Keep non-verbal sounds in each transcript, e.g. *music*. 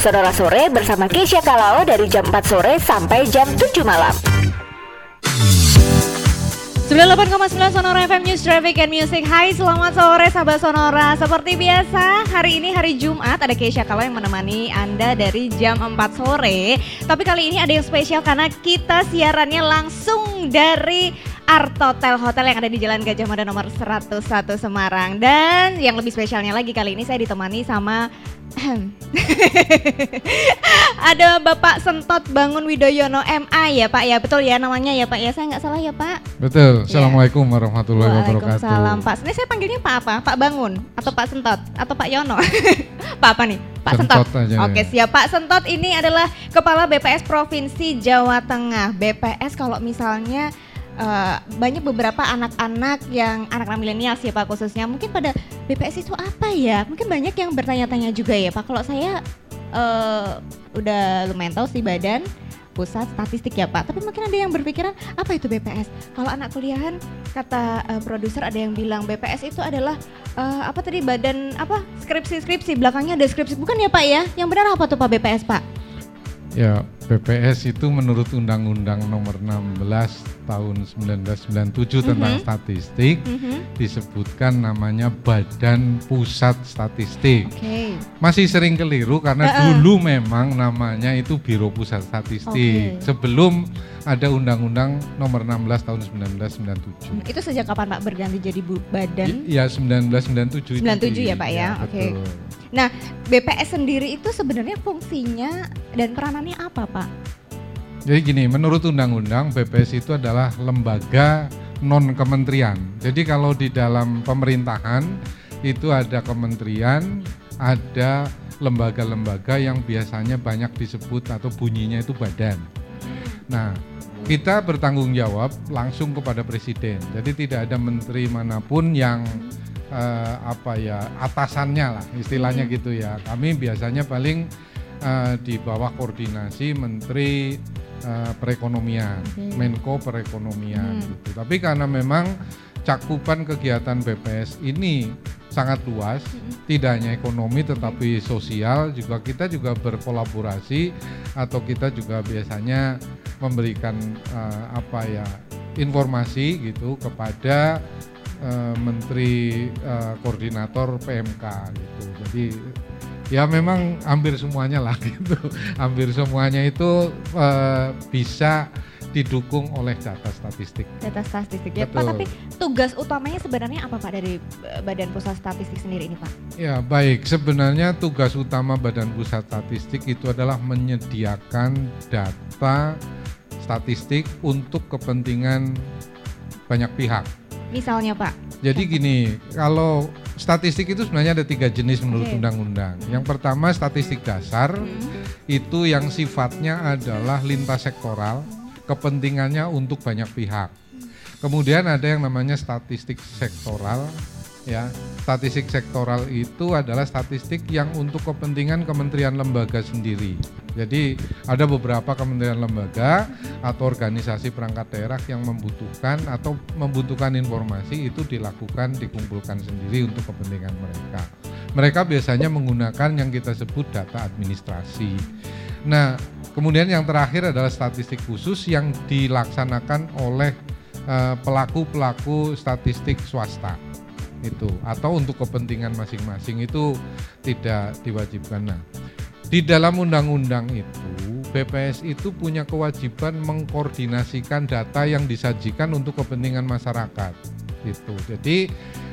Sonora Sore bersama Keisha Kalau dari jam 4 sore sampai jam 7 malam. 98,9 Sonora FM News Traffic and Music. Hai selamat sore sahabat Sonora. Seperti biasa hari ini hari Jumat Ada Keisha Kalau yang menemani Anda dari jam 4 sore. Tapi kali ini ada yang spesial karena kita siarannya langsung dari Art Hotel Hotel yang ada di Jalan Gajah Mada nomor 101 Semarang. Dan yang lebih spesialnya lagi kali ini saya ditemani sama *clears throat* ada Bapak Sentot Bangun Widoyono MA ya Pak ya? Betul ya namanya ya Pak ya? Saya nggak salah ya Pak? Betul. Assalamualaikum warahmatullahi wabarakatuh. Waalaikumsalam Pak ini saya panggilnya Pak apa? Pak Bangun atau Pak Sentot atau Pak Yono? *laughs* Pak apa nih? Pak Sentot, Sentot. aja Oke ya. siap. Pak Sentot ini adalah Kepala BPS Provinsi Jawa Tengah. BPS kalau misalnya eh, banyak beberapa anak-anak yang anak-anak milenial sih Pak khususnya. Mungkin pada BPS itu apa ya? Mungkin banyak yang bertanya-tanya juga ya Pak. Kalau saya eh, udah lumayan tahu sih badan pusat statistik ya Pak. Tapi mungkin ada yang berpikiran apa itu BPS kalau anak kuliahan kata eh, produser ada yang bilang BPS itu adalah eh, apa tadi badan apa skripsi-skripsi belakangnya ada skripsi. Bukan ya Pak ya? Yang benar apa tuh Pak BPS Pak? Ya, BPS itu menurut Undang-Undang Nomor 16 Tahun 1997 tentang Mhm. statistik Mhm. disebutkan namanya Badan Pusat Statistik. Oke Masih sering keliru karena Heeh. dulu memang namanya itu Biro Pusat Statistik. Oke. Sebelum ada Undang-Undang Nomor 16 Tahun 1997. itu sejak kapan Pak berganti jadi bu- badan Ya 1997 itu 97 ya, Pak, ya? Oke. betul. Nah, BPS sendiri itu sebenarnya fungsinya dan peranannya apa, Pak? Jadi gini, menurut undang-undang BPS itu adalah lembaga non kementerian. Jadi kalau di dalam pemerintahan itu ada kementerian, ada lembaga-lembaga yang biasanya banyak disebut atau bunyinya itu badan. Nah, kita bertanggung jawab langsung kepada presiden. Jadi tidak ada menteri mana pun yang eh, apa ya atasannya lah istilahnya gitu ya. Kami biasanya paling eh, di bawah koordinasi menteri eh, perekonomian, Oke. Menko perekonomian Hmm. gitu. Tapi karena memang cakupan kegiatan BPS ini sangat luas, tidak hanya ekonomi tetapi sosial juga kita juga berkolaborasi atau kita juga biasanya memberikan eh, apa ya informasi gitu kepada eh, menteri eh, koordinator PMK gitu. Jadi ya memang hampir semuanya lah *laughs* gitu. Hampir semuanya itu eh, bisa didukung oleh data statistik. Data statistik ya, Pak. Betul. Tapi tugas utamanya sebenarnya apa, Pak, dari eh, Badan Pusat Statistik sendiri ini, Pak? Ya baik, sebenarnya tugas utama Badan Pusat Statistik itu adalah menyediakan data statistik untuk kepentingan banyak pihak. Misalnya, Pak. Jadi gini, kalau statistik itu sebenarnya ada tiga jenis menurut undang-undang. Yang pertama statistik dasar, itu yang sifatnya adalah lintas sektoral, kepentingannya untuk banyak pihak. Kemudian ada yang namanya statistik sektoral, ya. Statistik sektoral itu adalah statistik yang untuk kepentingan kementerian lembaga sendiri. Jadi ada beberapa kementerian lembaga atau organisasi perangkat daerah yang membutuhkan atau membutuhkan informasi itu dilakukan dikumpulkan sendiri untuk kepentingan mereka. Mereka biasanya menggunakan yang kita sebut data administrasi. Nah, kemudian yang terakhir adalah statistik khusus yang dilaksanakan oleh eh, pelaku-pelaku statistik swasta itu atau untuk kepentingan masing-masing itu tidak diwajibkan. Nah, di dalam undang-undang itu BPS itu punya kewajiban mengkoordinasikan data yang disajikan untuk kepentingan masyarakat. Gitu. Jadi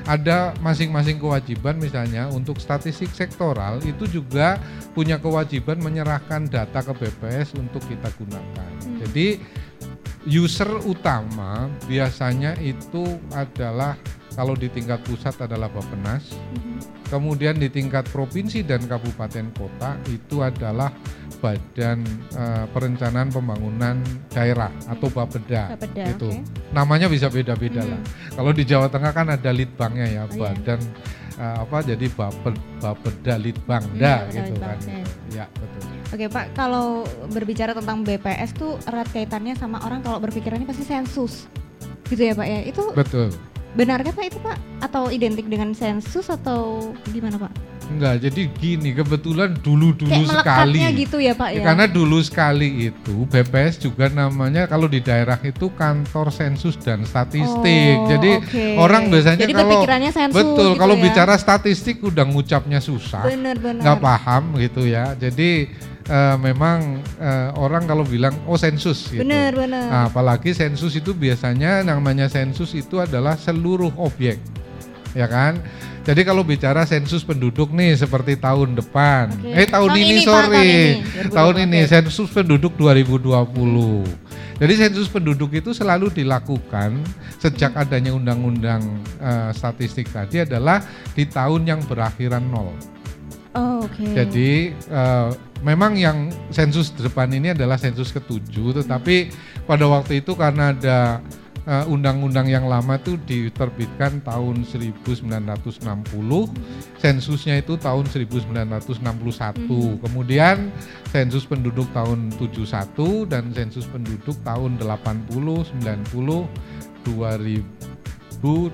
ada masing-masing kewajiban misalnya untuk statistik sektoral itu juga punya kewajiban menyerahkan data ke BPS untuk kita gunakan. Hmm. Jadi user utama biasanya itu adalah kalau di tingkat pusat adalah Bappenas, kemudian di tingkat provinsi dan kabupaten kota itu adalah Badan eh, Perencanaan Pembangunan Daerah atau Bapeda. Bapeda, itu. oke. Namanya bisa beda-beda Mhm. lah. Kalau di Jawa Tengah kan ada litbangnya ya, Oh, iya. Badan eh, apa jadi Baped, Bapeda Litbangda Hmm, gitu kan. oke. Ya, betul. Oke Pak, kalau berbicara tentang BPS tuh erat kaitannya sama orang kalau berpikirannya pasti sensus. Gitu ya Pak ya? Itu Betul. benarkah Pak itu Pak? Atau identik dengan sensus atau gimana Pak? Enggak, jadi gini, kebetulan dulu-dulu Kayak sekali. gitu ya Pak ya? Karena dulu sekali itu BPS juga namanya kalau di daerah itu kantor sensus dan statistik. Oh, Jadi oke. orang biasanya Jadi kalau sensus betul gitu kalau ya. bicara statistik udah ngucapnya susah, Bener-bener. nggak paham gitu ya. Jadi eh, memang eh, orang kalau bilang oh sensus gitu. Bener bener. Nah, apalagi sensus itu biasanya namanya sensus itu adalah seluruh objek, ya kan? Jadi kalau bicara sensus penduduk nih seperti tahun depan, Oke. eh tahun, Tahun ini, ini, Pak, sorry, tahun ini, tahun 2020, ini oke. sensus penduduk 2020. Jadi sensus penduduk itu selalu dilakukan sejak adanya undang-undang eh, statistik tadi adalah di tahun yang berakhiran nol. Oh, Oke. Jadi eh, memang yang sensus depan ini adalah sensus ketujuh, tetapi pada waktu itu karena ada eh, undang-undang yang lama itu diterbitkan tahun 1960, sensusnya itu tahun 1961. Kemudian sensus penduduk tahun 71 dan sensus penduduk tahun 80, 90, 2000,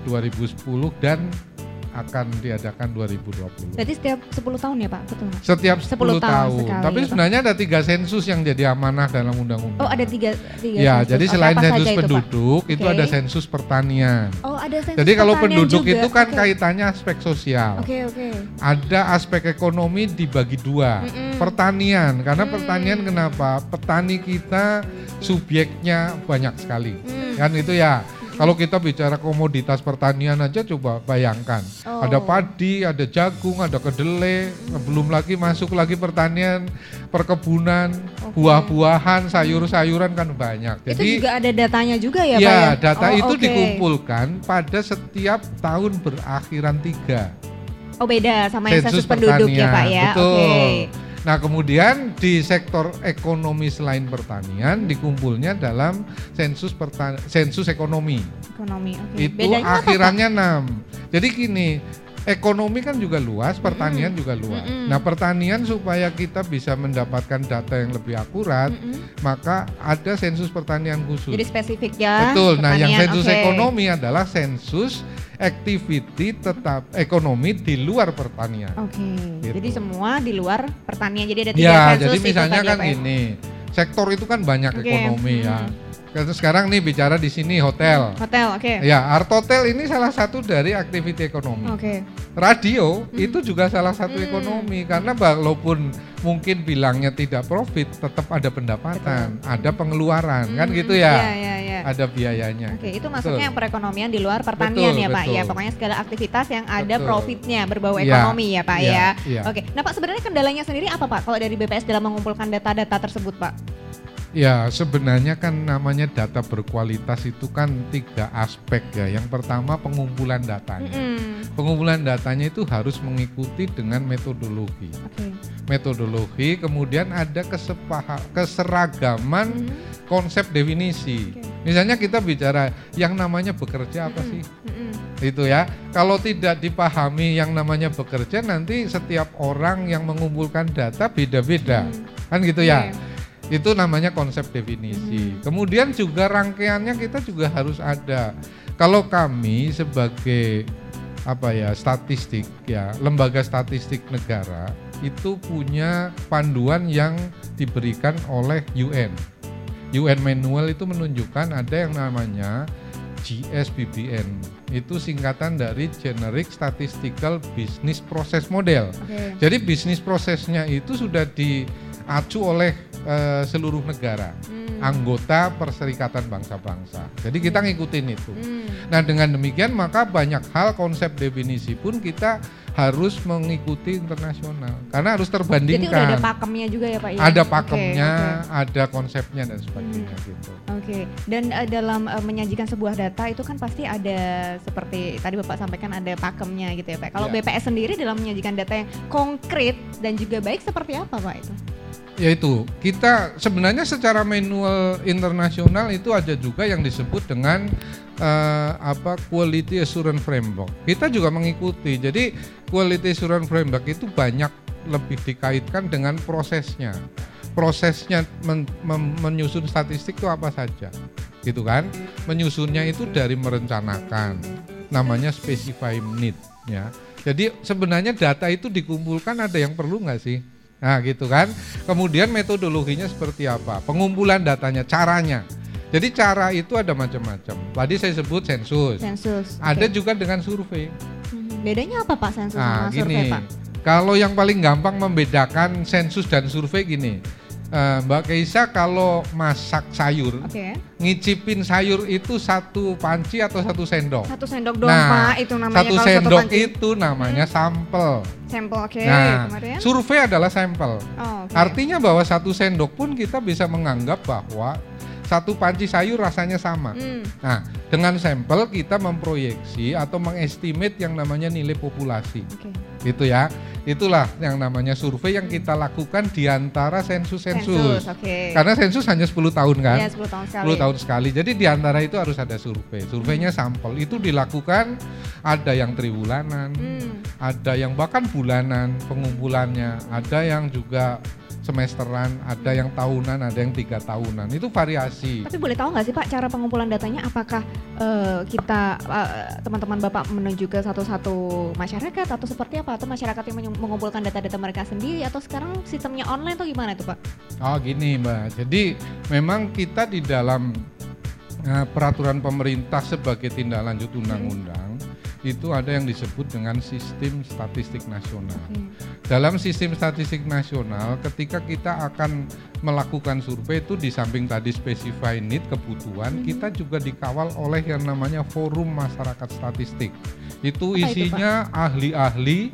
2010 dan akan diadakan 2020. Berarti setiap 10 tahun ya Pak, betul? Setiap 10 10, tahun tahun. sekali, Tapi ya, sebenarnya ada tiga sensus yang jadi amanah dalam undang-undang. Oh ada tiga, tiga Ya, sensus. jadi selain apa sensus itu, penduduk, itu, Oke. ada sensus pertanian. Oh ada sensus Jadi kalau penduduk juga. itu kan Oke. kaitannya aspek sosial. Oke oke. Ada aspek ekonomi dibagi dua. Mm-mm. Pertanian, karena Hmm. pertanian kenapa? Petani kita subjeknya banyak sekali. Hmm. Kan itu ya. Kalau kita bicara komoditas pertanian aja coba bayangkan. Oh. Ada padi, ada jagung, ada kedelai, belum lagi masuk lagi pertanian, perkebunan, Oke. buah-buahan, sayur-sayuran kan banyak. Itu Jadi juga ada datanya juga ya, Pak ya, ya? data Oh, itu oke. dikumpulkan pada setiap tahun berakhiran tiga. Oh beda sama yang sensus penduduk ya Pak ya. Betul. Oke. Nah kemudian di sektor ekonomi selain pertanian dikumpulnya dalam sensus pertan sensus ekonomi. Ekonomi. Oke. Itu Bedanya apa, Pak? akhirannya 6. Jadi gini, ekonomi kan juga luas, pertanian juga luas. Mm-mm. Nah, pertanian supaya kita bisa mendapatkan data yang lebih akurat, Mm-mm. maka ada sensus pertanian khusus. Jadi spesifik ya. Betul. Nah, yang pertanian, sensus oke. ekonomi adalah sensus activity tetap ekonomi di luar pertanian. Oke. Gitu. Jadi semua di luar pertanian. Jadi ada tiga Ya, sensus jadi misalnya tadi ya, kan Pak ya? ini, sektor itu kan banyak Oke, ekonomi ya. Hmm. Karena Sekarang nih bicara di sini hotel. Hotel, oke. Ya, art hotel ini salah satu dari aktiviti ekonomi. Oke. Radio itu juga salah satu Hmm. ekonomi karena walaupun mungkin bilangnya tidak profit, tetap ada pendapatan, ada pengeluaran, kan Hmm, gitu ya. Iya, iya, iya. Ada biayanya. Oke, itu Betul. maksudnya yang perekonomian di luar pertanian Betul, ya Pak ya. betul. Pokoknya segala aktivitas yang ada Betul. profitnya berbau Iya, ekonomi ya Pak iya, ya. iya. Oke, nah Pak sebenarnya kendalanya sendiri apa Pak kalau dari BPS dalam mengumpulkan data-data tersebut Pak? Ya, sebenarnya kan namanya data berkualitas itu kan tiga aspek ya. Yang pertama pengumpulan datanya. Mm-mm. Pengumpulan datanya itu harus mengikuti dengan metodologi. Oke. Metodologi, kemudian ada kesepaha, keseragaman Mhm. konsep definisi. Oke. Misalnya kita bicara yang namanya bekerja apa sih? Mm-mm. Itu ya. Kalau tidak dipahami yang namanya bekerja nanti setiap orang yang mengumpulkan data beda-beda. Hmm. Kan gitu ya. Oke. Itu namanya konsep definisi. Hmm. Kemudian juga rangkaiannya kita juga harus ada. Kalau kami sebagai apa ya statistik ya lembaga statistik negara itu punya panduan yang diberikan oleh UN. UN manual itu menunjukkan ada yang namanya GSBBN. Itu singkatan dari Generic Statistical Business Process Model. Oke. Jadi bisnis prosesnya itu sudah diacu oleh eh, seluruh negara, Hmm. anggota Perserikatan Bangsa-Bangsa. Jadi kita ngikutin itu. Hmm. Nah dengan demikian maka banyak hal konsep definisi pun kita harus mengikuti internasional karena harus Jadi terbandingkan. udah ada pakemnya juga ya Pak ya? Ada pakemnya, oke. ada konsepnya dan sebagainya gitu. Oke, dan eh, dalam eh, menyajikan sebuah data itu kan pasti ada seperti tadi Bapak sampaikan ada pakemnya gitu ya Pak. Kalau Ya. BPS sendiri dalam menyajikan data yang konkret dan juga baik seperti apa Pak itu? Yaitu kita sebenarnya secara manual internasional itu ada juga yang disebut dengan eh, apa quality assurance framework. Kita juga mengikuti. Jadi quality assurance framework itu banyak lebih dikaitkan dengan prosesnya. Prosesnya men- mem- menyusun statistik itu apa saja, gitu kan? Menyusunnya itu dari merencanakan, namanya specify need, ya. Jadi sebenarnya data itu dikumpulkan ada yang perlu nggak sih? Nah gitu kan. Kemudian metodologinya seperti apa? Pengumpulan datanya, caranya. Jadi cara itu ada macam-macam. Tadi saya sebut sensus. Sensus. Ada oke. juga dengan survei. Mhm. Bedanya apa Pak sensus Nah, sama survei gini. Pak? Kalau yang paling gampang membedakan sensus dan survei gini. Eh, Mbak Keisa kalau masak sayur, Oke. ngicipin sayur itu satu panci atau satu sendok? Satu sendok doang Nah, Pak, itu namanya satu kalau sendok satu panci. itu namanya sampel. Sampel oke. nah, Kemudian? survei adalah sampel. Oh, oke. Artinya bahwa satu sendok pun kita bisa menganggap bahwa satu panci sayur rasanya sama. Hmm, Nah, dengan sampel kita memproyeksi atau mengestimate yang namanya nilai populasi. Oke. Gitu ya. Itulah yang namanya survei yang kita lakukan di antara sensus-sensus. Sensus, oke. Karena sensus hanya 10 tahun kan? Iya, 10 tahun sekali. 10 tahun sekali. Jadi di antara itu harus ada survei. Surveinya sampel. Itu dilakukan ada yang triwulanan, Hmm. ada yang bahkan bulanan pengumpulannya, ada yang juga semesteran, ada yang tahunan, ada yang tiga tahunan. Itu variasi. Tapi boleh tahu nggak sih Pak cara pengumpulan datanya apakah eh, kita eh, teman-teman Bapak menuju ke satu-satu masyarakat atau seperti apa atau masyarakat yang mengumpulkan data-data mereka sendiri atau sekarang sistemnya online atau gimana itu Pak? Oh gini mbak, jadi memang kita di dalam eh, peraturan pemerintah sebagai tindak lanjut undang-undang itu ada yang disebut dengan sistem statistik nasional. Dalam sistem statistik nasional, ketika kita akan melakukan survei itu di samping tadi specify need kebutuhan, Mhm. kita juga dikawal oleh yang namanya forum masyarakat statistik. Itu Apa isinya ahli-ahli,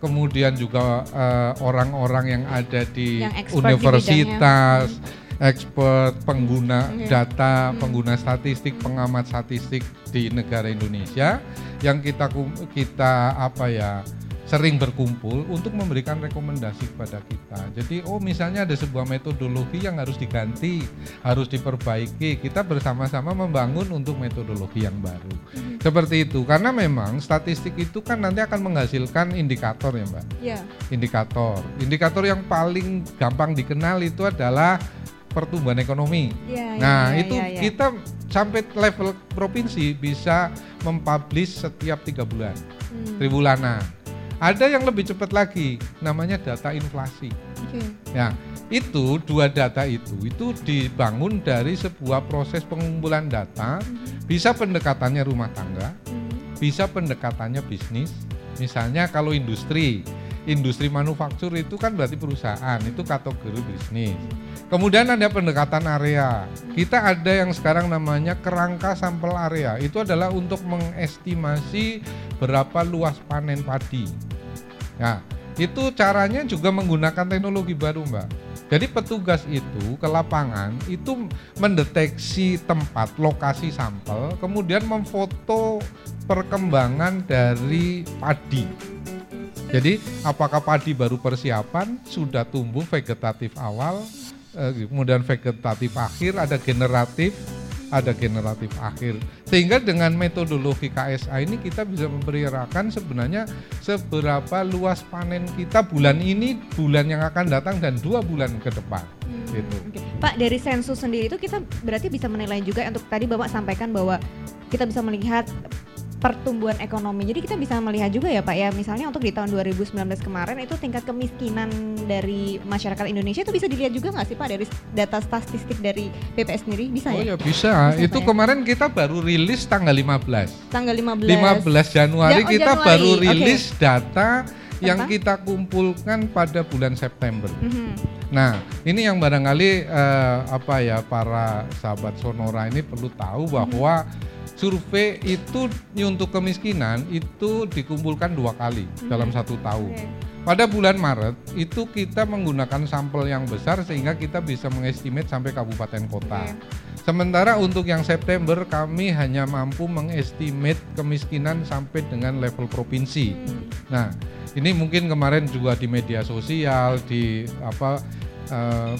kemudian juga eh, orang-orang yang ada di Yang expert di universitas, expert pengguna data, Hmm. pengguna statistik, pengamat statistik di negara Indonesia yang kita kita apa ya sering berkumpul untuk memberikan rekomendasi kepada kita. Jadi oh misalnya ada sebuah metodologi yang harus diganti, harus diperbaiki. Kita bersama-sama membangun untuk metodologi yang baru. Seperti itu. Karena memang statistik itu kan nanti akan menghasilkan indikator ya, Mbak Iya. indikator. Indikator yang paling gampang dikenal itu adalah pertumbuhan ekonomi. Iya. nah, iya, itu iya, iya. kita sampai level provinsi bisa mempublish setiap tiga bulan, Hmm, triwulan. Ada yang lebih cepat lagi, namanya data inflasi. oke. Ya, itu dua data itu itu dibangun dari sebuah proses pengumpulan data, bisa pendekatannya rumah tangga, Hmm, bisa pendekatannya bisnis. Misalnya kalau industri, industri manufaktur itu kan berarti perusahaan, itu kategori bisnis. Kemudian ada pendekatan area. Kita ada yang sekarang namanya kerangka sampel area. Itu adalah untuk mengestimasi berapa luas panen padi. Nah, itu caranya juga menggunakan teknologi baru, Mbak. Jadi petugas itu ke lapangan itu mendeteksi tempat lokasi sampel, kemudian memfoto perkembangan dari padi. Jadi apakah padi baru persiapan, sudah tumbuh vegetatif awal, eh, kemudian vegetatif akhir, ada generatif, ada generatif akhir. Sehingga dengan metodologi KSA ini kita bisa memperkirakan sebenarnya seberapa luas panen kita bulan ini, bulan yang akan datang dan dua bulan ke depan. Hmm, Gitu. oke. Pak dari sensus sendiri itu kita berarti bisa menilai juga untuk tadi Bapak sampaikan bahwa kita bisa melihat pertumbuhan ekonomi. Jadi kita bisa melihat juga ya Pak ya, misalnya untuk di tahun 2019 kemarin itu tingkat kemiskinan dari masyarakat Indonesia itu bisa dilihat juga nggak sih Pak dari data statistik dari BPS sendiri? Bisa Oh ya? ya bisa, Bisa, itu ya? kemarin kita baru rilis tanggal 15. Tanggal 15. 15 Januari Ja- oh, kita Januari, baru rilis data yang Tentang? kita kumpulkan pada bulan September. Mhm. Nah, ini yang barangkali eh, apa ya para sahabat Sonora ini perlu tahu bahwa survei itu untuk kemiskinan itu dikumpulkan dua kali dalam satu tahun. Oke. Pada bulan Maret itu kita menggunakan sampel yang besar sehingga kita bisa mengestimate sampai kabupaten kota. Oke. Sementara untuk yang September kami hanya mampu mengestimate kemiskinan sampai dengan level provinsi. Hmm. Nah, ini mungkin kemarin juga di media sosial di apa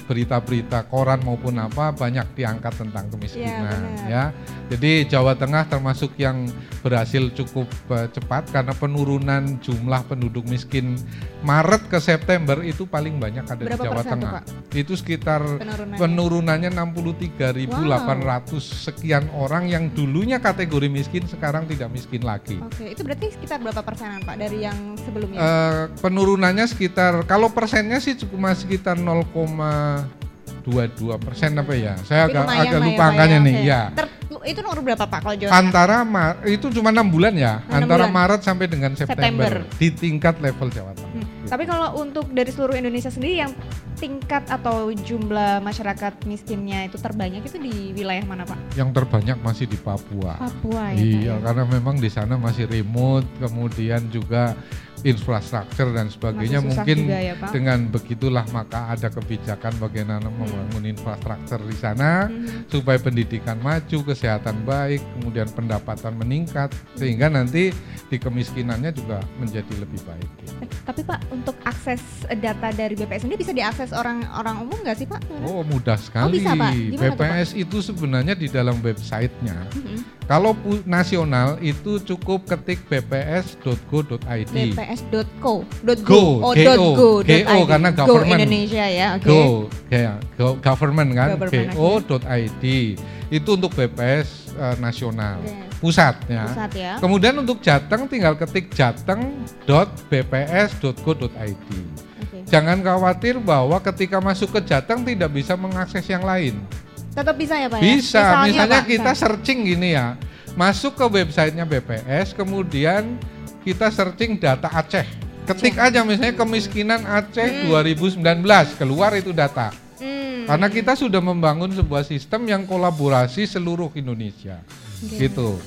berita-berita koran maupun apa banyak diangkat tentang kemiskinan benar. ya. Jadi Jawa Tengah termasuk yang berhasil cukup eh, cepat karena penurunan jumlah penduduk miskin Maret ke September itu paling banyak ada Berapa di Jawa persen tuh, Tengah. Pak? Itu sekitar Penurunannya. penurunannya 63.800 sekian orang yang dulunya kategori miskin sekarang tidak miskin lagi. Oke, itu berarti sekitar berapa persenan Pak dari yang sebelumnya? Eh, penurunannya sekitar kalau persennya sih cuma sekitar 0,22 persen apa ya? Saya Tapi agak, lumayan agak lah lupa angkanya nih. Oke. Ya. Ter- itu nomor berapa Pak kalau Tengah? Antara Mar itu cuma enam bulan ya, Oh, enam antara bulan. Maret sampai dengan September, September. di tingkat level Jawa Tengah. Hmm. Gitu. Tapi kalau untuk dari seluruh Indonesia sendiri yang tingkat atau jumlah masyarakat miskinnya itu terbanyak itu di wilayah mana Pak? Yang terbanyak masih di Papua. Papua ya. Iya, ya? karena memang di sana masih remote, kemudian juga infrastruktur dan sebagainya mungkin ya, Pak. dengan begitulah maka ada kebijakan bagaimana membangun infrastruktur di sana Mhm. supaya pendidikan maju, kesehatan baik, kemudian pendapatan meningkat sehingga nanti di kemiskinannya juga menjadi lebih baik. Eh, tapi Pak untuk akses data dari BPS ini bisa diakses orang-orang umum nggak sih Pak? Oh mudah sekali. bisa, Pak? Gimana tuh, Pak? BPS itu sebenarnya di dalam websitenya. Mhm. Kalau nasional itu cukup ketik bps.go.id. bps.co Go, oh, GO, dot go, GO, karena Go government. Indonesia ya, oke. Go, ya, go, government kan, go.id. Itu untuk BPS eh, nasional, Oke. pusat ya. Pusat ya. Kemudian untuk Jateng tinggal ketik jateng.bps.go.id. Oke. Jangan khawatir bahwa ketika masuk ke Jateng tidak bisa mengakses yang lain. Tetap bisa ya Pak ya? Bisa, misalnya Pak, kita misal. searching gini ya, masuk ke websitenya BPS, kemudian kita searching data Aceh. Ketik aja misalnya kemiskinan Aceh 2019, keluar itu data. Hmm. Karena kita sudah membangun sebuah sistem yang kolaborasi seluruh Indonesia. Oke. Gitu.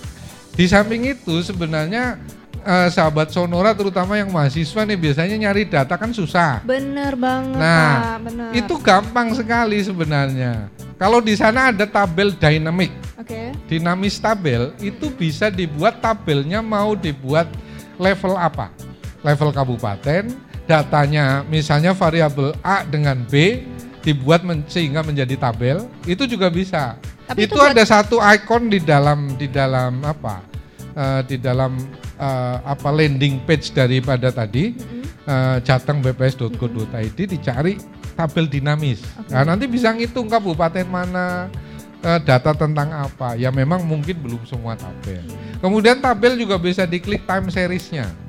Di samping itu sebenarnya eh, sahabat Sonora terutama yang mahasiswa nih biasanya nyari data kan susah. Bener banget Nah, Pak, bener. Itu gampang sekali sebenarnya. Kalau di sana ada tabel dynamic, Oke. dinamis tabel itu bisa dibuat tabelnya mau dibuat level apa? Level kabupaten, datanya misalnya variabel A dengan B dibuat men- sehingga menjadi tabel, itu juga bisa. Tapi itu itu ada satu icon di dalam di dalam apa? eh, di dalam eh, apa landing page daripada tadi Mm-mm. eh, jateng.bps.go.id dicari tabel dinamis. Oke. Nah, nanti bisa ngitung kabupaten mana eh, data tentang apa. Ya memang mungkin belum semua tabel. Kemudian tabel juga bisa diklik time seriesnya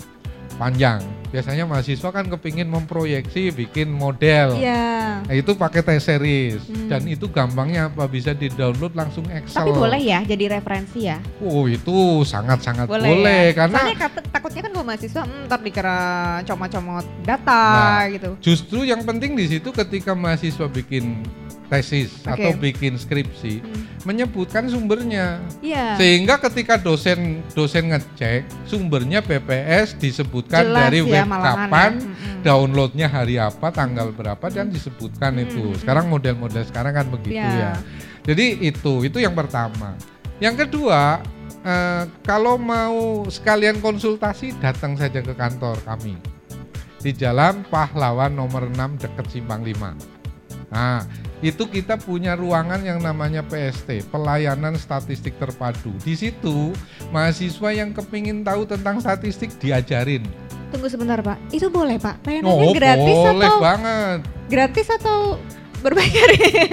panjang. Biasanya mahasiswa kan kepingin memproyeksi bikin model. Iya. Nah, itu pakai time series Hmm. dan itu gampangnya apa bisa di-download langsung Excel. Tapi boleh ya jadi referensi ya? Oh, itu sangat-sangat boleh, Boleh, ya? karena Soalnya kata- takutnya kan gue mahasiswa hmm, ntar dikira comot-comot data Nah, gitu. Justru yang penting di situ ketika mahasiswa bikin tesis Oke. atau bikin skripsi Hmm. menyebutkan sumbernya. Iya. Sehingga ketika dosen dosen ngecek sumbernya BPS disebutkan Jelas dari ya web malahan ya. kapan, Mm-mm. downloadnya hari apa, tanggal berapa dan disebutkan Hmm, itu. hmm, Sekarang model-model sekarang kan begitu Iya. ya. Jadi itu itu yang pertama. Yang kedua eh, kalau mau sekalian konsultasi datang saja ke kantor kami di Jalan Pahlawan nomor 6 dekat Simpang 5. Nah, itu kita punya ruangan yang namanya PST, Pelayanan Statistik Terpadu. Di situ mahasiswa yang kepingin tahu tentang statistik diajarin. Tunggu sebentar Pak. Itu boleh Pak? Layanannya Oh, gratis boleh atau banget. gratis atau berbayar?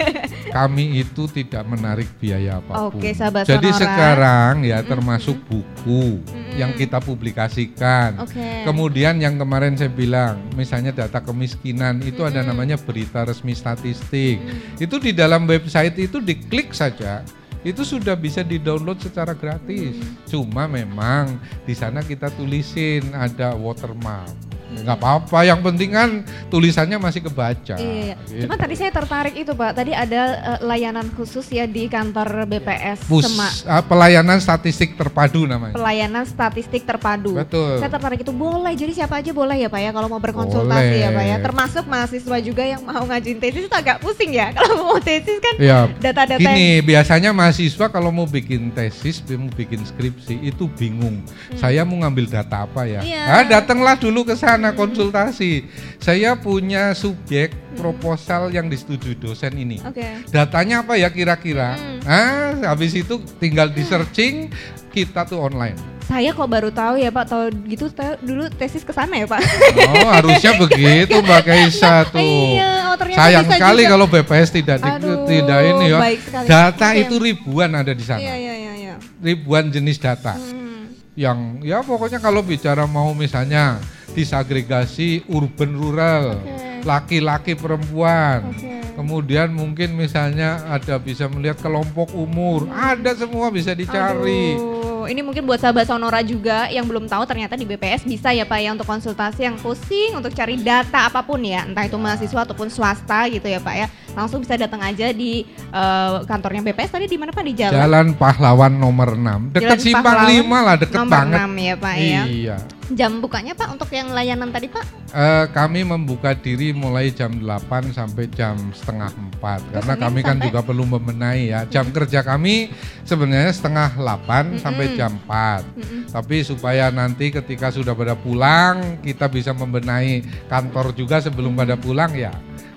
*laughs* Kami itu tidak menarik biaya apa pun. Oke, sahabat Jadi Sonora. sekarang ya Mm-mm. termasuk buku Mm-mm. yang kita publikasikan. Oke. Kemudian yang kemarin saya bilang, misalnya data kemiskinan itu ada Mm-mm. namanya berita resmi statistik. Mm. Itu di dalam website itu diklik saja, itu sudah bisa di-download secara gratis. Mm. Cuma memang di sana kita tulisin ada watermark. Nggak apa-apa, yang penting kan tulisannya masih kebaca. Iya, Gitu. cuma tadi saya tertarik itu Pak. Tadi ada eh, layanan khusus ya di kantor BPS Pus, Sema- ah, pelayanan statistik terpadu namanya. pelayanan statistik terpadu. Betul. Saya tertarik itu boleh, jadi siapa aja boleh ya Pak ya kalau mau berkonsultasi ya Pak ya. Boleh. Termasuk mahasiswa juga yang mau ngajuin tesis itu agak pusing ya. *laughs* Kalau mau tesis kan Ya, data-data yang Gini, biasanya mahasiswa kalau mau bikin tesis, mau bikin skripsi itu bingung. Saya mau ngambil data apa ya? Hmm. Iya. Ah, datanglah dulu ke sana. Karena konsultasi. Saya punya subjek proposal yang disetujui dosen ini. Oke. Datanya apa ya kira-kira? Hmm. Ah, habis itu tinggal di searching, kita tuh online. Saya kok baru tahu ya Pak, tahu gitu tahu dulu tesis ke sana ya Pak. Oh, harusnya begitu Mbak Kaisa tuh. Iya, oh Sayang bisa sekali juga. kalau BPS tidak Aduh, tidak ini ya. Data Oke. itu ribuan ada di sana. Iya iya iya iya. Ribuan jenis data. Hmm. Yang ya pokoknya kalau bicara mau misalnya disagregasi urban rural, laki-laki perempuan. Oke. Kemudian mungkin misalnya ada bisa melihat kelompok umur, ada semua bisa dicari. Aduh, ini mungkin buat sahabat Sonora juga yang belum tahu ternyata di BPS bisa ya Pak ya untuk konsultasi yang pusing untuk cari data apa pun ya, entah itu mahasiswa ataupun swasta gitu ya Pak ya. Langsung bisa datang aja di eh, kantornya BPS tadi di mana Pak di Jalan, Jalan Pahlawan nomor 6, dekat Simpang Pahlawan 5 lah, deket nomor banget. 6 ya Pak ya. Iya. Jam bukanya Pak untuk yang layanan tadi Pak? Eh, kami membuka diri mulai jam 8 sampai jam setengah 4 karena kami kan sampai- juga perlu membenahi ya. Jam kerja kami sebenarnya setengah 8 sampai Mm-mm. jam 4. Mm-mm. Tapi supaya nanti ketika sudah pada pulang kita bisa membenahi kantor juga sebelum pada pulang ya.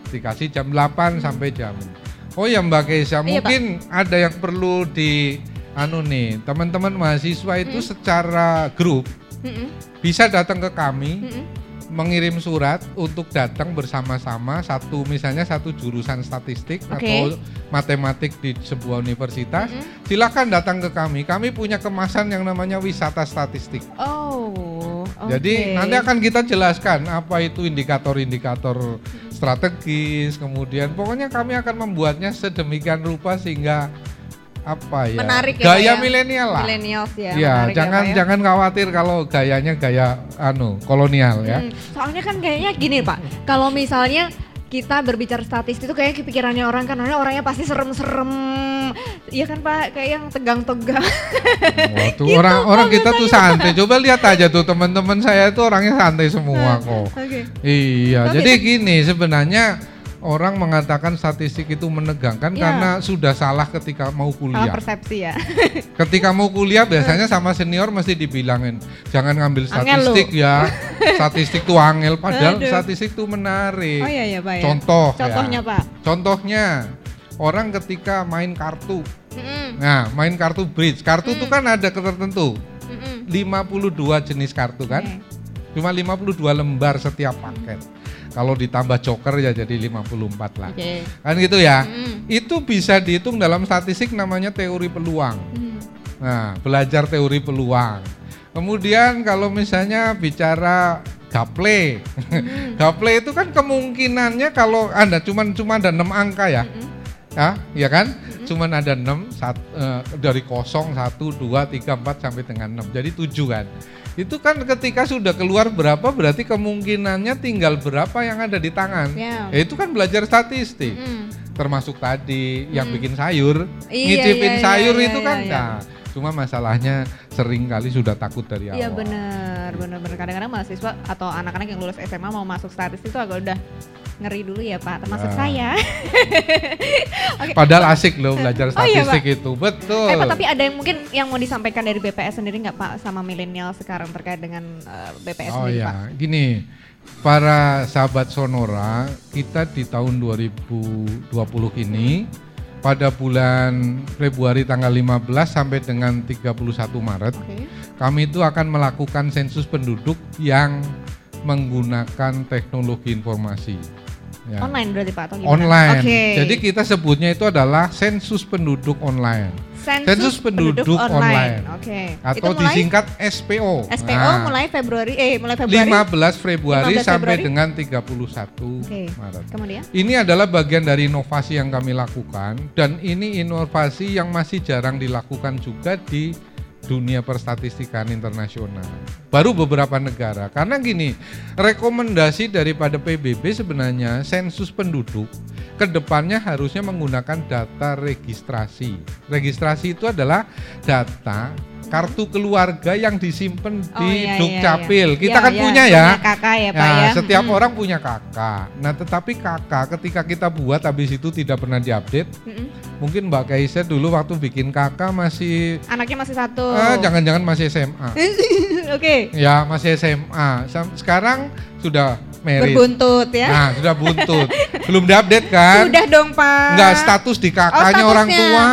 Dikasih jam 8 sampai jam. Oh ya Mbak Keisha, Iya, Pak. mungkin ada yang perlu di anu nih, teman-teman mahasiswa itu Mm. secara grup Mm-mm. bisa datang ke kami Mm-mm. Mengirim surat untuk datang bersama-sama satu misalnya satu jurusan statistik Oke. atau matematik di sebuah universitas Mm-mm. silakan datang ke kami kami punya kemasan yang namanya wisata statistik Oh. jadi oke. nanti akan kita jelaskan apa itu indikator-indikator strategis kemudian pokoknya kami akan membuatnya sedemikian rupa sehingga apa ya Menarik ya, gaya ya? milenial lah millennials ya. Ya, menarik jangan ya. jangan khawatir kalau gayanya gaya anu kolonial ya. Hmm, soalnya kan kayaknya gini Pak, kalau misalnya kita berbicara statistik itu kayak pikirannya orang kan orangnya orangnya pasti serem-serem. Iya kan Pak, kayak yang tegang-tegang. *laughs* Waktu Gitu, orang orang kita tuh santai. Coba lihat aja tuh teman-teman saya itu orangnya santai semua kok. Oke. Iya, Tapi- jadi gini sebenarnya orang mengatakan statistik itu menegangkan Ya. karena sudah salah ketika mau Salah kuliah. persepsi ya. *laughs* Ketika mau kuliah biasanya sama senior mesti dibilangin jangan ngambil statistik ya. *laughs* statistik tuh angel padahal Aduh. statistik tuh menarik. Oh iya ya Pak ya. Contoh ya. Contohnya Pak. Contohnya orang ketika main kartu. Mm-mm, Nah, main kartu bridge. Kartu itu Hmm. kan ada tertentu. mm-mm. 52 jenis kartu kan. Oke. Cuma 52 lembar setiap paket. Kalau ditambah joker ya jadi 54 lah. Oke. Kan gitu ya. Mm-mm. Itu bisa dihitung dalam statistik namanya teori peluang. Mm. Nah, belajar teori peluang. Kemudian kalau misalnya bicara gaple. Mm. *laughs* gaple itu kan kemungkinannya kalau Anda cuma cuma ada 6 angka ya. Mm-mm. Ya, ya kan? Cuman ada 6 sat, eh, dari 0 1 2 3 4 sampai dengan 6. Jadi 7 kan. Itu kan ketika sudah keluar berapa berarti kemungkinannya tinggal berapa yang ada di tangan. Ya. Ya itu kan belajar statistik. Mm. Termasuk tadi yang bikin sayur, Iya, ngicipin iya, sayur iya, itu iya, kan iya. nah, Cuma masalahnya sering kali sudah takut dari awal. Iya benar, benar-benar kadang-kadang mahasiswa atau anak-anak yang lulus SMA mau masuk statistik itu agak udah ngeri dulu ya Pak, termasuk Ya. saya. *laughs* Oke. Padahal asik loh belajar *laughs* Oh iya, statistik itu. Betul. Eh Pak, tapi ada yang mungkin yang mau disampaikan dari BPS sendiri nggak Pak sama milenial sekarang terkait dengan eh, BPS Oh sendiri ya, Pak? gini, para sahabat Sonora, kita di tahun 2020 ini pada bulan Februari tanggal 15 sampai dengan 31 Maret, Oke. kami itu akan melakukan sensus penduduk yang menggunakan teknologi informasi. Ya. Online berarti Pak atau gimana? Online. Oke. Jadi kita sebutnya itu adalah sensus penduduk online sensus penduduk online. Oke. atau itu mulai disingkat SPO. SPO Nah, mulai Februari eh mulai Februari. 15 Februari 15 sampai Februari. dengan 31 Oke. Maret. Kemudian? Ini adalah bagian dari inovasi yang kami lakukan dan ini inovasi yang masih jarang dilakukan juga di dunia perstatistikan internasional. Baru beberapa negara. Karena gini, rekomendasi daripada PBB sebenarnya sensus penduduk ke depannya harusnya menggunakan data registrasi. Registrasi itu adalah data kartu keluarga yang disimpan Oh, di iya, iya, Dukcapil. iya. Kita Iya, kan iya, punya ya. kakak ya Pak Nah, ya. setiap Mm. orang punya kakak. Nah, tetapi kakak ketika kita buat habis itu tidak pernah diupdate, Mm-mm. Mungkin Mbak Kaisa dulu waktu bikin kakak masih Anaknya masih satu. ah, jangan-jangan masih SMA. *laughs* Oke. ya masih SMA. Sekarang sudah married. Berbuntut ya. Nah, sudah buntut. *laughs* Belum diupdate kan? Sudah dong, Pak. Enggak status di kakaknya Oh, orang tua.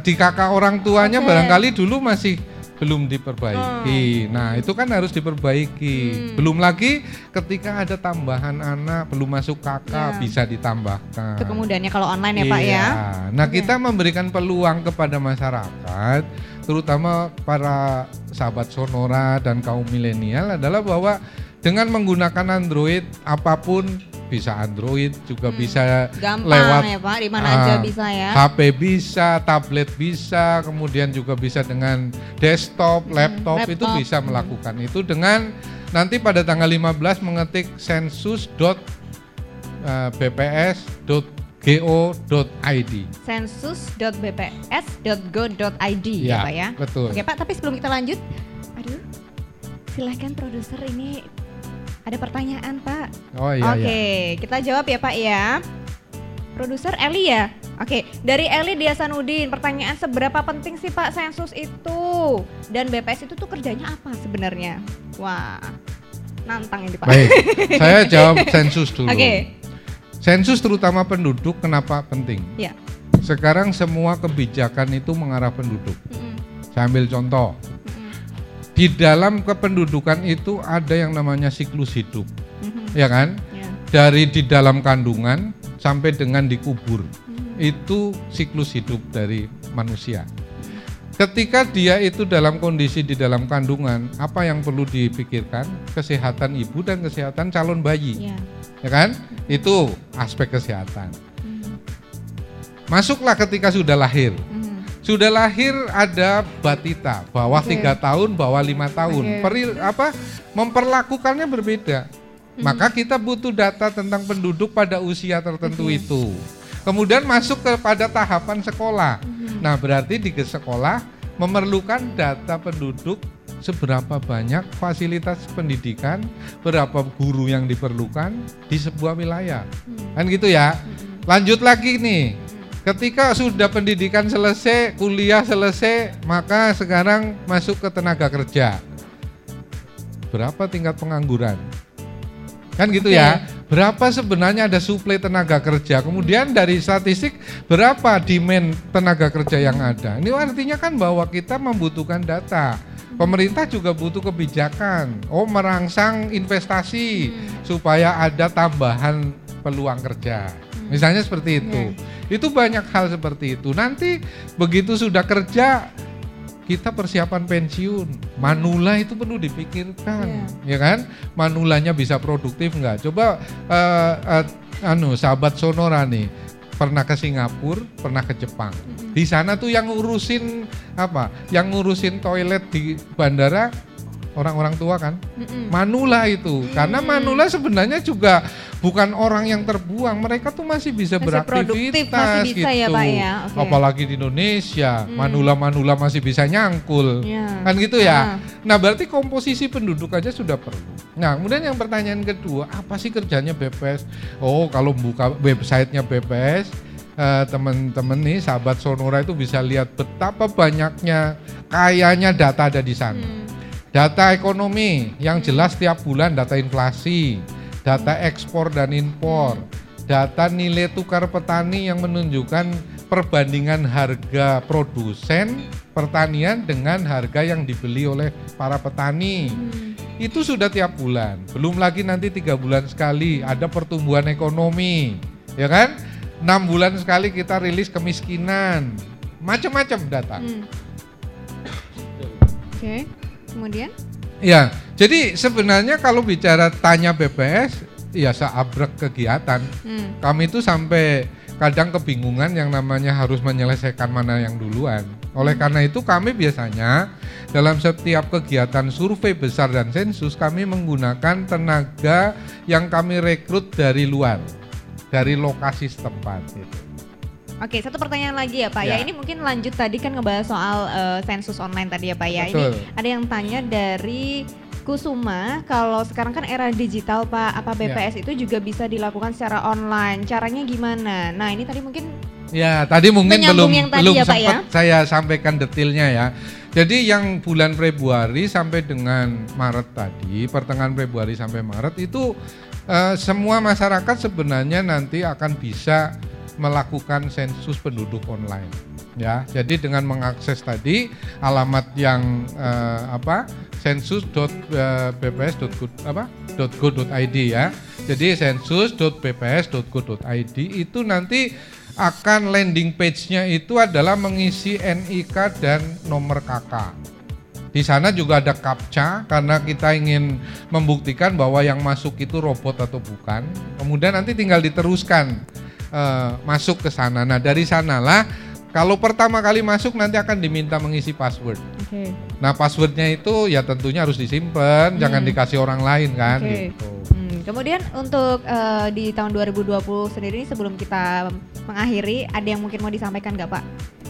Di kakak orang tuanya Oke. barangkali dulu masih belum diperbaiki. Nah, itu kan harus diperbaiki. Hmm. Belum lagi ketika ada tambahan anak belum masuk kakak Ya. bisa ditambahkan. Itu kemudiannya kalau online ya, Pak ya. Iya. Nah, Oke. kita memberikan peluang kepada masyarakat, terutama para sahabat Sonora dan kaum milenial adalah bahwa dengan menggunakan Android apa pun bisa Android juga Hmm. bisa Gampang lewat ya, Pak. Di mana ah, aja bisa ya. HP bisa, tablet bisa, kemudian juga bisa dengan desktop, laptop, itu laptop. bisa Hmm. melakukan itu dengan nanti pada tanggal 15 mengetik eh, sensus.bps.go.id. sensus.bps.go.id ya, Pak ya. Betul. Oke, Pak, tapi sebelum kita lanjut, aduh. Silahkan produser ini ada pertanyaan, Pak. Oh iya Oke, iya. kita jawab ya Pak ya. Produser Eli ya? Oke, dari Eli Diasanudin, pertanyaan seberapa penting sih Pak sensus itu? Dan BPS itu tuh kerjanya apa sebenarnya? Wah, nantang ini Pak. Baik, *laughs* saya jawab sensus dulu. Oke, Sensus terutama penduduk kenapa penting? ya. Sekarang semua kebijakan itu mengarah penduduk. Mm-mm, Saya ambil contoh. Di dalam kependudukan itu ada yang namanya siklus hidup, mhm, ya kan? ya. Dari di dalam kandungan sampai dengan dikubur. Mhm, Itu siklus hidup dari manusia. Ketika dia itu dalam kondisi di dalam kandungan, apa yang perlu dipikirkan? Kesehatan ibu dan kesehatan calon bayi, ya. ya kan? Itu aspek kesehatan. Mhm, Masuklah ketika sudah lahir. mhm, Sudah lahir ada batita, bawah tiga tahun, bawah lima tahun. Oke. Peri- apa memperlakukannya berbeda. Mhm. Maka kita butuh data tentang penduduk pada usia tertentu Oke. itu. Kemudian masuk kepada tahapan sekolah. mhm. Nah, berarti di sekolah memerlukan data penduduk seberapa banyak fasilitas pendidikan, berapa guru yang diperlukan di sebuah wilayah. Mhm, Kan gitu ya. mhm, Lanjut lagi nih. Ketika sudah pendidikan selesai, kuliah selesai, maka sekarang masuk ke tenaga kerja. Berapa tingkat pengangguran? Kan gitu Oke. ya. Berapa sebenarnya ada suplai tenaga kerja? Kemudian dari statistik berapa demand tenaga kerja yang ada? Ini artinya kan bahwa kita membutuhkan data. Pemerintah juga butuh kebijakan. Oh, merangsang investasi Hmm. supaya ada tambahan peluang kerja. Misalnya seperti itu. Itu banyak hal seperti itu. Nanti begitu sudah kerja kita persiapan pensiun. Manula itu perlu dipikirkan, ya kan? Manulanya bisa produktif nggak? Coba eh, eh, anu sahabat Sonora nih pernah ke Singapura, pernah ke Jepang. Mhm. Di sana tuh yang ngurusin apa? Yang ngurusin toilet di bandara orang-orang tua kan? Mhm. Manula itu. Karena Hmm. Manula sebenarnya juga bukan orang yang terbuang, mereka tuh masih bisa Masih produktif, beraktivitas masih bisa ya, gitu. Pak, ya? Oke. Apalagi di Indonesia, Hmm. Manula-Manula masih bisa nyangkul. Ya. Kan gitu ya. Ah. Nah, berarti komposisi penduduk aja sudah perlu. Nah, kemudian yang pertanyaan kedua, apa sih kerjanya BPS? Oh, kalau buka websitenya BPS, eh, teman-teman nih sahabat Sonora itu bisa lihat betapa banyaknya kayanya data ada di sana. Hmm. Data ekonomi yang jelas tiap bulan data inflasi, data ekspor dan impor, data nilai tukar petani yang menunjukkan perbandingan harga produsen pertanian dengan harga yang dibeli oleh para petani. Hmm. Itu sudah tiap bulan. Belum lagi nanti tiga bulan sekali ada pertumbuhan ekonomi, ya kan? Enam bulan sekali kita rilis kemiskinan, macam-macam data. Hmm. Oke, kemudian? Ya, jadi sebenarnya kalau bicara tanya BPS, ya seabrek kegiatan. Hmm. Kami itu sampai kadang kebingungan yang namanya harus menyelesaikan mana yang duluan. Oleh karena itu kami biasanya dalam setiap kegiatan survei besar dan sensus kami menggunakan tenaga yang kami rekrut dari luar, dari lokasi setempat. Gitu. Oke, satu pertanyaan lagi ya Pak ya. Ya. Ini mungkin lanjut tadi kan ngebahas soal eh, sensus online tadi ya Pak ya. Betul. Ini ada yang tanya dari Kusuma, kalau sekarang kan era digital Pak, apa BPS itu juga bisa dilakukan secara online. Caranya gimana? Nah ini tadi mungkin Ya, tadi mungkin belum yang tadi belum ya, Pak, sempat saya sampaikan detailnya ya. Jadi yang bulan Februari sampai dengan Maret tadi, pertengahan Februari sampai Maret itu eh, semua masyarakat sebenarnya nanti akan bisa melakukan sensus penduduk online. Ya, jadi dengan mengakses tadi alamat yang eh, apa sensus.bps.go.id ya. Jadi sensus.bps.go.id itu nanti akan landing page-nya itu adalah mengisi NIK dan nomor KK. Di sana juga ada captcha karena kita ingin membuktikan bahwa yang masuk itu robot atau bukan. Kemudian nanti tinggal diteruskan eh, masuk ke sana. Nah dari sanalah kalau pertama kali masuk nanti akan diminta mengisi password. Oke. Nah passwordnya itu ya tentunya harus disimpan, jangan Hmm. dikasih orang lain kan Oke. gitu. Hmm, kemudian untuk eh, di tahun 2020 sendiri sebelum kita mengakhiri, ada yang mungkin mau disampaikan nggak Pak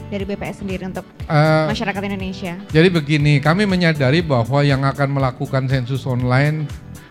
dari BPS sendiri untuk Eh, masyarakat Indonesia? Jadi begini, kami menyadari bahwa yang akan melakukan sensus online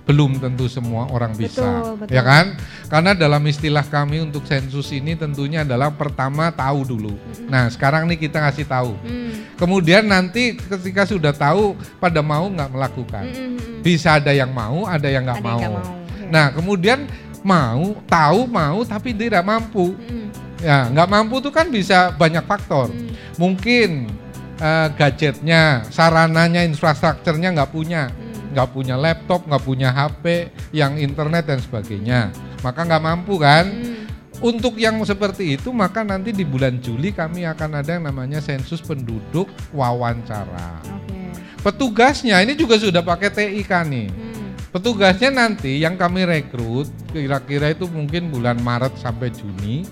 belum tentu semua orang bisa, Betul, betul. ya kan? Karena dalam istilah kami untuk sensus ini tentunya adalah pertama tahu dulu. Nah, sekarang nih kita ngasih tahu. Hmm. Kemudian nanti ketika sudah tahu pada mau nggak melakukan. Hmm, hmm, hmm. Bisa ada yang mau, ada yang nggak Ada yang mau. mau. Oke. Nah, kemudian mau, tahu mau tapi tidak mampu. Hmm, Ya, nggak mampu tuh kan bisa banyak faktor. hmm. Mungkin eh, gadgetnya, sarananya, infrastrukturnya nggak punya, Hmm. Nggak punya laptop, nggak punya HP, yang internet dan sebagainya, maka nggak mampu kan. Hmm. Untuk yang seperti itu, maka nanti di bulan Juli kami akan ada yang namanya sensus penduduk wawancara. Oke. Petugasnya ini juga sudah pakai TIK nih. Hmm. Petugasnya nanti yang kami rekrut kira-kira itu mungkin bulan Maret sampai Juni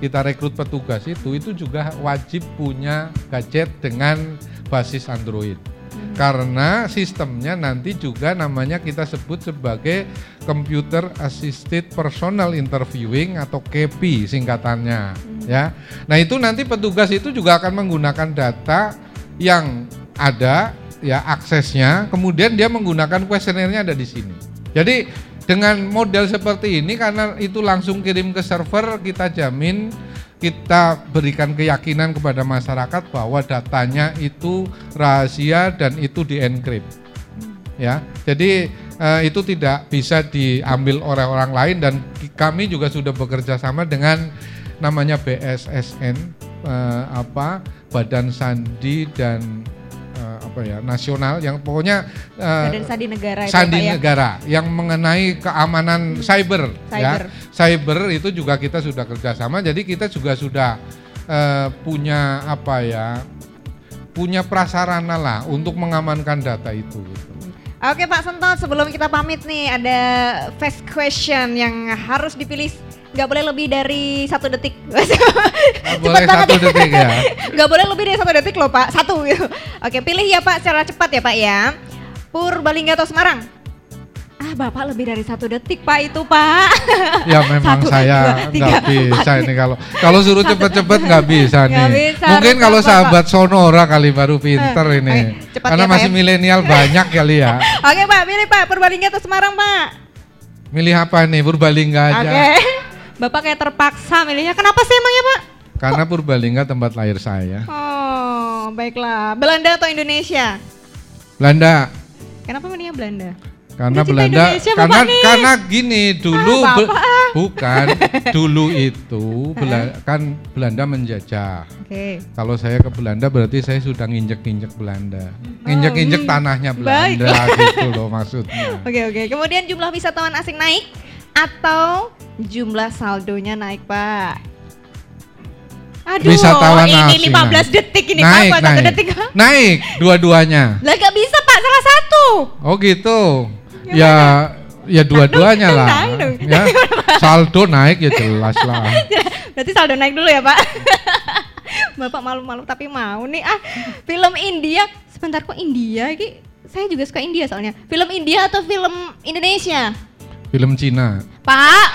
kita rekrut petugas itu itu juga wajib punya gadget dengan basis Android. Hmm. Karena sistemnya nanti juga namanya kita sebut sebagai Computer Assisted Personal Interviewing atau KP singkatannya ya. Nah, itu nanti petugas itu juga akan menggunakan data yang ada ya aksesnya, kemudian dia menggunakan kuesionernya ada di sini. Jadi dengan model seperti ini karena itu langsung kirim ke server, kita jamin kita berikan keyakinan kepada masyarakat bahwa datanya itu rahasia dan itu dienkrip. Ya. Jadi eh, itu tidak bisa diambil oleh orang lain dan kami juga sudah bekerja sama dengan namanya BSSN eh, apa Badan Sandi dan apa ya nasional yang pokoknya eh, Badan Sandi Negara itu sandi ya? negara yang mengenai keamanan cyber, Cyber. ya cyber itu juga kita sudah kerjasama jadi kita juga sudah eh, punya apa ya punya prasarana lah untuk mengamankan data itu gitu. Oke Pak Sentot, sebelum kita pamit nih ada fast question yang harus dipilih nggak boleh lebih dari satu detik. Nggak *laughs* Cepet boleh banget satu ya. detik ya *laughs* Nggak boleh lebih dari satu detik loh Pak, satu gitu. Oke pilih ya Pak secara cepat ya Pak ya. Purbalingga atau Semarang? Ah Bapak lebih dari satu detik Pak itu Pak. ya memang Satu, saya dua, tiga, nggak bisa ini kalau kalau suruh cepet-cepet nggak bisa Nggak nih bisa, mungkin kalau sahabat Sonora kali baru pinter Eh, ini oke, cepat karena ya, Pak, masih ya. milenial banyak kali ya *laughs* Oke Pak, pilih Pak Purbalingga atau Semarang Pak? milih apa nih Purbalingga aja Oke. Bapak kayak terpaksa milihnya. Kenapa sih emangnya Pak? karena Purbalingga tempat lahir saya Oh, baiklah. Belanda atau Indonesia? Belanda Kenapa milihnya Belanda? karena Belanda Indonesia, karena Bapak nih. karena gini dulu Ah, Be- bukan *laughs* dulu itu kan Belanda menjajah Oke. kalau saya ke Belanda berarti saya sudah nginjek-nginjek Belanda nginjek-nginjek hmm. tanahnya Baik. Belanda gitu loh maksudnya *laughs* Oke, oke. Kemudian jumlah wisatawan asing naik atau jumlah saldonya naik, Pak? Aduh, Wisatawan ini asing 15 detik ini naik Pak, satu naik. detik. *laughs* naik dua-duanya. Lah gak bisa Pak, salah satu. oh gitu. Ya ya dua-duanya dong, lah. naik dong. ya *laughs* saldo naik ya jelas lah. *laughs* Berarti saldo naik dulu ya Pak. Bapak malu-malu tapi mau nih. Ah film India. Sebentar kok India ini saya juga suka India soalnya. Film India atau film Indonesia film Cina Pak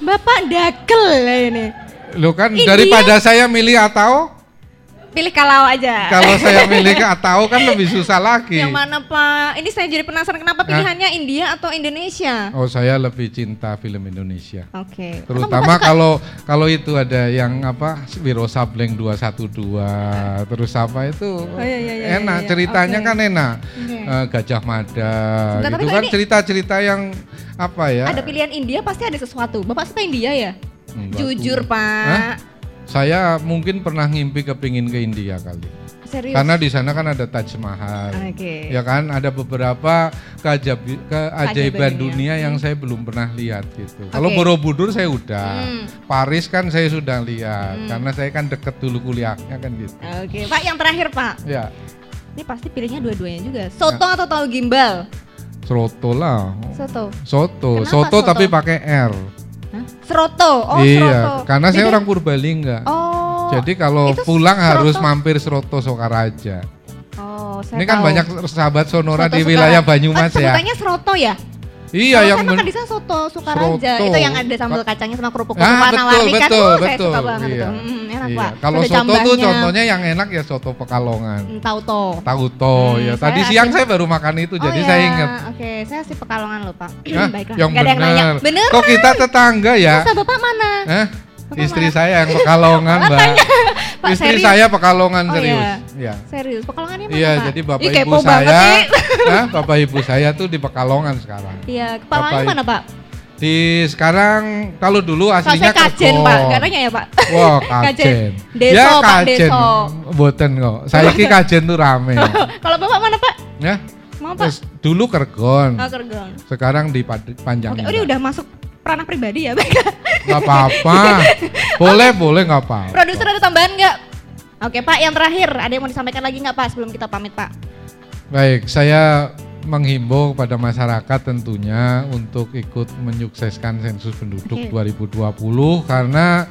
Bapak dagel ini lo kan India. daripada saya milih atau pilih kalau aja. Kalau saya *laughs* milih ke tahu kan lebih susah lagi. Yang mana Pak? Ini saya jadi penasaran kenapa pilihannya India atau Indonesia? Oh saya lebih cinta film Indonesia. Oke. Emang Terutama kalau kalau itu ada yang apa Wiro Sableng 212 terus apa itu Oh, iya, iya, iya, enak iya. ceritanya Oke. kan enak Oke. Eh, Gajah Mada Sebentar, kok kan cerita-cerita yang apa ya ada pilihan India pasti ada sesuatu. Bapak suka India ya? Enggak, Jujur tuh. Pak. Hah? Saya mungkin pernah ngimpi kepingin ke India kali Serius. karena di sana kan ada Taj Mahal Oke. ya kan ada beberapa keajab- keajaiban dunia. dunia yang Hmm. saya belum pernah lihat gitu. Kalau Oke. Borobudur saya udah, Hmm. Paris kan saya sudah lihat Hmm. karena saya kan deket dulu kuliahnya kan gitu. Oke, Pak yang terakhir Pak. Ya, Ini pasti pilihnya dua-duanya juga. Soto atau tahu gimbal? soto lah. Soto. Soto, Kenapa soto, soto? tapi pakai R. Seroto. Oh, iya, seroto. karena saya Beda- orang Purbalingga. Oh. Jadi kalau pulang harus seroto. mampir Seroto Sokaraja. Oh, saya Ini kan tahu. banyak sahabat Sonora Soto di wilayah Banyumas kan ya. sebutannya seroto ya? Iya, yang saya makan di sana soto Sukaraja. Seroto. Itu yang ada sambal kacangnya sama kerupuk Ah, warna betul, warni kan. betul, Uh, saya betul. suka banget Iya. itu. Hmm, enak, Iya. Pak. Kalau soto tuh contohnya yang enak ya soto Pekalongan. Hmm, Tauto. Tahu toh Hmm, ya. saya Tadi siang asli- saya baru makan itu Oh, jadi iya. saya ingat. Oke, saya sih Pekalongan loh, Pak. Hah? *clears throat* Baiklah. yang Nggak ada yang nanya. benar. Bener? Kok kita tetangga ya? Masa Bapak mana? Hah? Istri saya yang Pekalongan, Mbak. *laughs* Pak, Istri serius? saya Pekalongan Oh, serius. iya. Iya. Serius, Pekalongannya mana, Iya, jadi bapak Ih, ibu saya, nih. *laughs* Hah? bapak ibu saya tuh di Pekalongan sekarang. Iya, Pekalongannya Bapak- mana, Pak? Di sekarang kalau dulu aslinya saya kajen. Pak. Gak nanya ya, Pak? Wah, *laughs* Kajen. kajen. Deso, ya Pak, kajen. deso. Boten kok. Saya ki kajen tuh rame. Kalau Bapak mana, Pak? ya. Mau, Pak? Terus dulu Kergon. Oh, Kergon. Sekarang di Panjang. Oke, ini udah masuk ranah pribadi ya, Pak? Nggak apa-apa. *laughs* boleh, boleh nggak apa-apa. Produser ada tambahan nggak? Oke, Pak, yang terakhir ada yang mau disampaikan lagi nggak, Pak, sebelum kita pamit, Pak? Baik, saya menghimbau kepada masyarakat tentunya untuk ikut menyukseskan sensus penduduk Oke. 2020 karena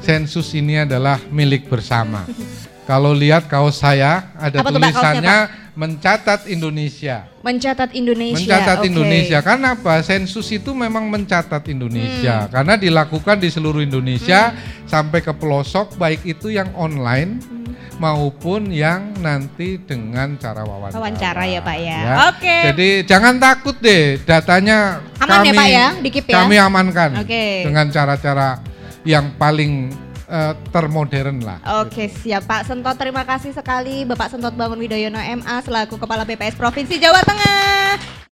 sensus ini adalah milik bersama. *laughs* Kalau lihat kaos saya ada Apa tuh, Pak, tulisannya mencatat Indonesia. Mencatat Indonesia. Mencatat oke. Indonesia. Karena apa? Sensus itu memang mencatat Indonesia Hmm. karena dilakukan di seluruh Indonesia sampai ke pelosok baik itu yang online Hmm. maupun yang nanti dengan cara wawancara. Wawancara ya, Pak, ya. Oke. Jadi jangan takut deh, datanya Aman ya, kami Pak, ya? Di-keep ya? kami amankan Oke. dengan cara-cara yang paling eh, termodern lah. Oke siap Pak Sentot terima kasih sekali Bapak Sentot Bangun Widoyono MA selaku Kepala BPS Provinsi Jawa Tengah